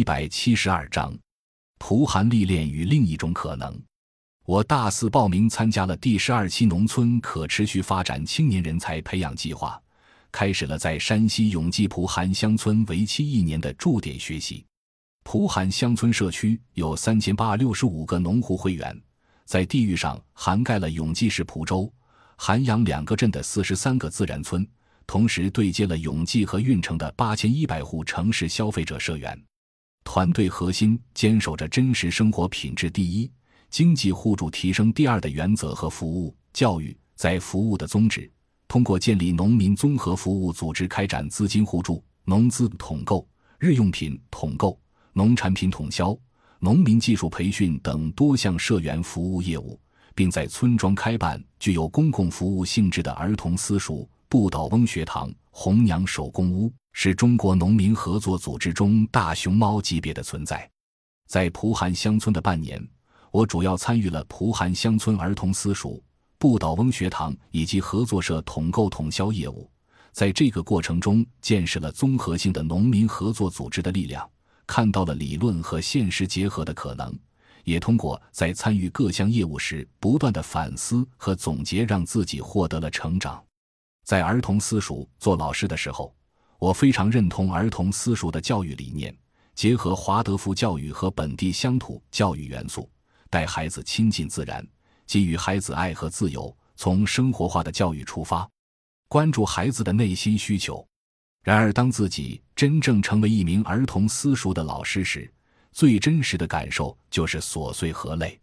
一百七十二章，蒲寒历练与另一种可能。我大四报名参加了第十二期农村可持续发展青年人才培养计划，开始了在山西永济蒲寒乡村为期一年的驻点学习。蒲寒乡村社区有三千八百六十五个农户会员，在地域上涵盖了永济市蒲州、韩阳两个镇的四十三个自然村。同时对接了永济和运城的八千一百户城市消费者社员，团队核心坚守着真实生活品质第一、经济互助提升第二的原则和服务教育在服务的宗旨，通过建立农民综合服务组织，开展资金互助、农资统购、日用品统购、农产品统销、农民技术培训等多项社员服务业务，并在村庄开办具有公共服务性质的儿童私塾。不倒翁学堂、红娘手工屋是中国农民合作组织中大熊猫级别的存在。在蒲寒乡村的半年，我主要参与了蒲寒乡村儿童私塾、不倒翁学堂以及合作社统购统销业务。在这个过程中，见识了综合性的农民合作组织的力量，看到了理论和现实结合的可能，也通过在参与各项业务时不断的反思和总结，让自己获得了成长。在儿童私塾做老师的时候，我非常认同儿童私塾的教育理念，结合华德福教育和本地乡土教育元素，带孩子亲近自然，给予孩子爱和自由，从生活化的教育出发，关注孩子的内心需求。然而，当自己真正成为一名儿童私塾的老师时，最真实的感受就是琐碎和累，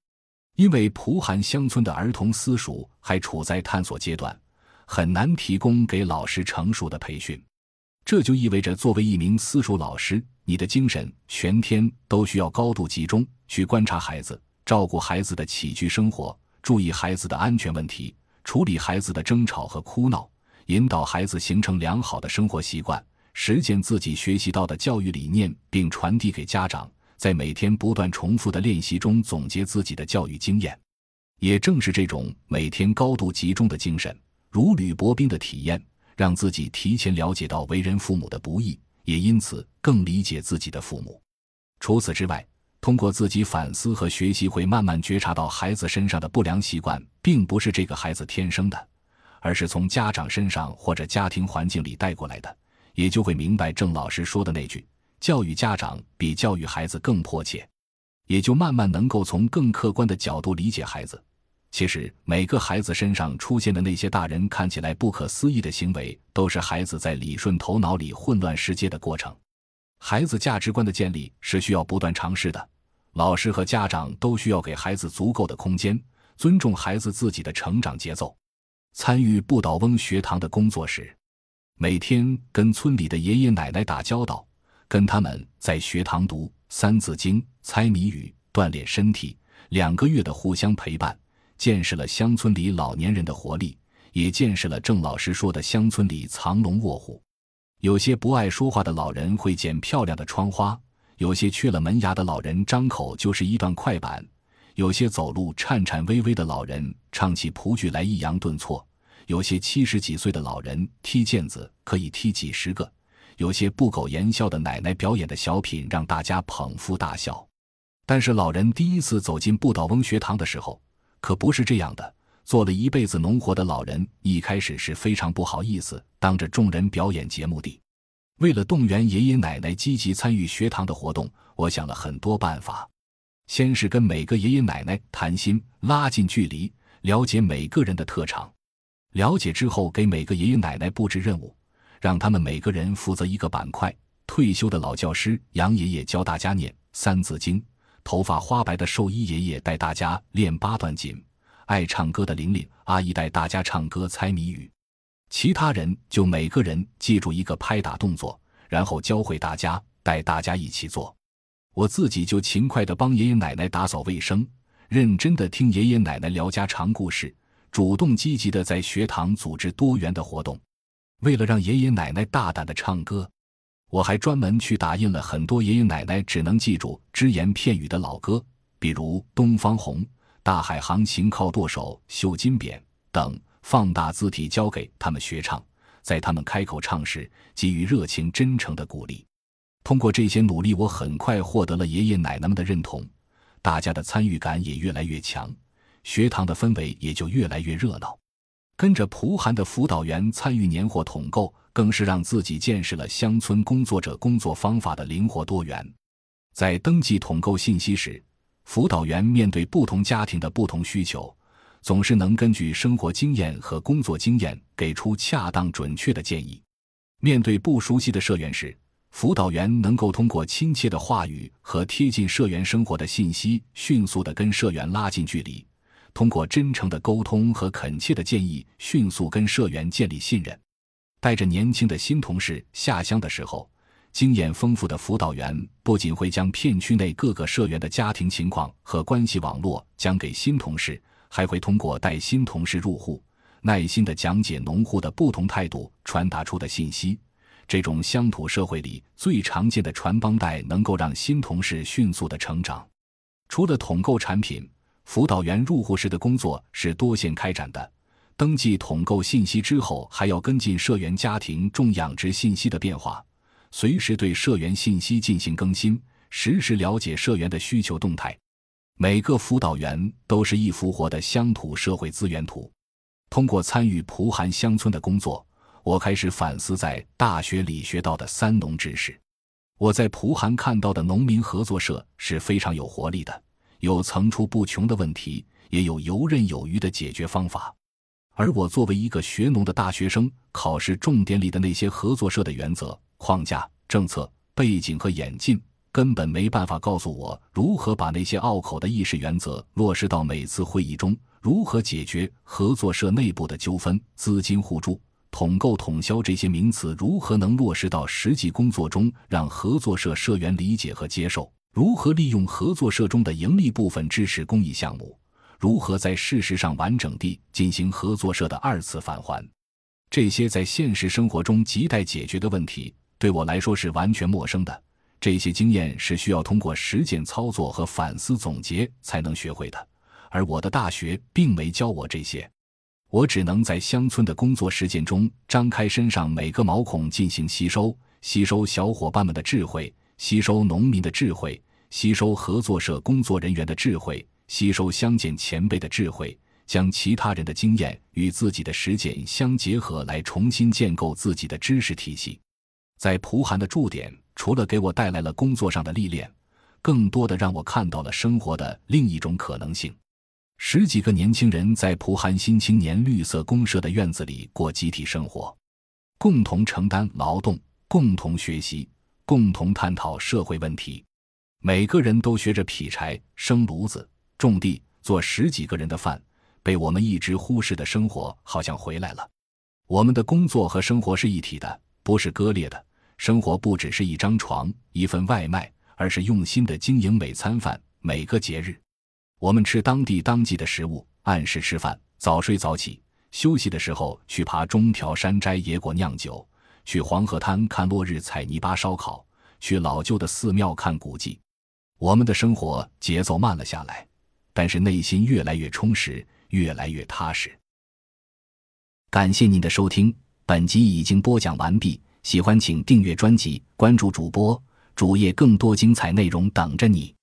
因为蒲寒乡村的儿童私塾还处在探索阶段。很难提供给老师成熟的培训，这就意味着作为一名私塾老师，你的精神全天都需要高度集中去观察孩子，照顾孩子的起居生活，注意孩子的安全问题，处理孩子的争吵和哭闹，引导孩子形成良好的生活习惯，实践自己学习到的教育理念，并传递给家长，在每天不断重复的练习中总结自己的教育经验。也正是这种每天高度集中的精神。如履薄冰的体验，让自己提前了解到为人父母的不易，也因此更理解自己的父母。除此之外，通过自己反思和学习，会慢慢觉察到孩子身上的不良习惯，并不是这个孩子天生的，而是从家长身上或者家庭环境里带过来的。也就会明白郑老师说的那句：“教育家长比教育孩子更迫切。”也就慢慢能够从更客观的角度理解孩子。其实，每个孩子身上出现的那些大人看起来不可思议的行为，都是孩子在理顺头脑里混乱世界的过程。孩子价值观的建立是需要不断尝试的，老师和家长都需要给孩子足够的空间，尊重孩子自己的成长节奏。参与不倒翁学堂的工作时，每天跟村里的爷爷奶奶打交道，跟他们在学堂读《三字经》、猜谜语，锻炼身体。两个月的互相陪伴。见识了乡村里老年人的活力，也见识了郑老师说的乡村里藏龙卧虎。有些不爱说话的老人会剪漂亮的窗花，有些缺了门牙的老人张口就是一段快板，有些走路颤颤巍巍的老人唱起蒲剧来抑扬顿挫，有些七十几岁的老人踢毽子可以踢几十个，有些不苟言笑的奶奶表演的小品让大家捧腹大笑。但是老人第一次走进不倒翁学堂的时候。可不是这样的。做了一辈子农活的老人，一开始是非常不好意思当着众人表演节目的。为了动员爷爷奶奶积极参与学堂的活动，我想了很多办法。先是跟每个爷爷奶奶谈心，拉近距离，了解每个人的特长。了解之后，给每个爷爷奶奶布置任务，让他们每个人负责一个板块。退休的老教师杨爷爷教大家念《三字经》。头发花白的兽医爷爷带大家练八段锦，爱唱歌的玲玲阿姨带大家唱歌猜谜语，其他人就每个人记住一个拍打动作，然后教会大家，带大家一起做。我自己就勤快地帮爷爷奶奶打扫卫生，认真地听爷爷奶奶聊家常故事，主动积极地在学堂组织多元的活动。为了让爷爷奶奶大胆地唱歌。我还专门去打印了很多爷爷奶奶只能记住只言片语的老歌，比如《东方红》《大海航行靠舵手绣金匾》等，放大字体教给他们学唱，在他们开口唱时给予热情真诚的鼓励。通过这些努力，我很快获得了爷爷奶奶们的认同，大家的参与感也越来越强，学堂的氛围也就越来越热闹。跟着蒲寒的辅导员参与年货统购，更是让自己见识了乡村工作者工作方法的灵活多元。在登记统购信息时，辅导员面对不同家庭的不同需求，总是能根据生活经验和工作经验给出恰当准确的建议。面对不熟悉的社员时，辅导员能够通过亲切的话语和贴近社员生活的信息，迅速地跟社员拉近距离。通过真诚的沟通和恳切的建议，迅速跟社员建立信任。带着年轻的新同事下乡的时候，经验丰富的辅导员不仅会将片区内各个社员的家庭情况和关系网络讲给新同事，还会通过带新同事入户，耐心的讲解农户的不同态度传达出的信息。这种乡土社会里最常见的传帮带，能够让新同事迅速的成长。除了统购产品。辅导员入户时的工作是多线开展的，登记统购信息之后，还要跟进社员家庭种养殖信息的变化，随时对社员信息进行更新，实时了解社员的需求动态。每个辅导员都是一幅活的乡土社会资源图。通过参与蒲韩乡村的工作，我开始反思在大学里学到的三农知识。我在蒲韩看到的农民合作社是非常有活力的。有层出不穷的问题，也有游刃有余的解决方法。而我作为一个学农的大学生，考试重点里的那些合作社的原则、框架、政策、背景和演进，根本没办法告诉我如何把那些拗口的议事原则落实到每次会议中，如何解决合作社内部的纠纷、资金互助、统购统销这些名词如何能落实到实际工作中，让合作社社员理解和接受。如何利用合作社中的盈利部分支持公益项目？如何在事实上完整地进行合作社的二次返还？这些在现实生活中亟待解决的问题，对我来说是完全陌生的。这些经验是需要通过实践操作和反思总结才能学会的，而我的大学并没教我这些，我只能在乡村的工作实践中张开身上每个毛孔进行吸收，吸收小伙伴们的智慧，吸收农民的智慧。吸收合作社工作人员的智慧，吸收乡见前辈的智慧，将其他人的经验与自己的实践相结合，来重新建构自己的知识体系。在蒲寒的驻点，除了给我带来了工作上的历练，更多的让我看到了生活的另一种可能性。十几个年轻人在蒲寒新青年绿色公社的院子里过集体生活，共同承担劳动，共同学习，共同探讨社会问题。每个人都学着劈柴、生炉子、种地、做十几个人的饭，被我们一直忽视的生活好像回来了。我们的工作和生活是一体的，不是割裂的。生活不只是一张床、一份外卖，而是用心的经营每餐饭、每个节日。我们吃当地当季的食物，按时吃饭，早睡早起，休息的时候去爬中条山摘野果酿酒，去黄河滩看落日采泥巴烧烤，去老旧的寺庙看古迹。我们的生活节奏慢了下来，但是内心越来越充实，越来越踏实。感谢您的收听，本集已经播讲完毕。喜欢请订阅专辑，关注主播主页，更多精彩内容等着你。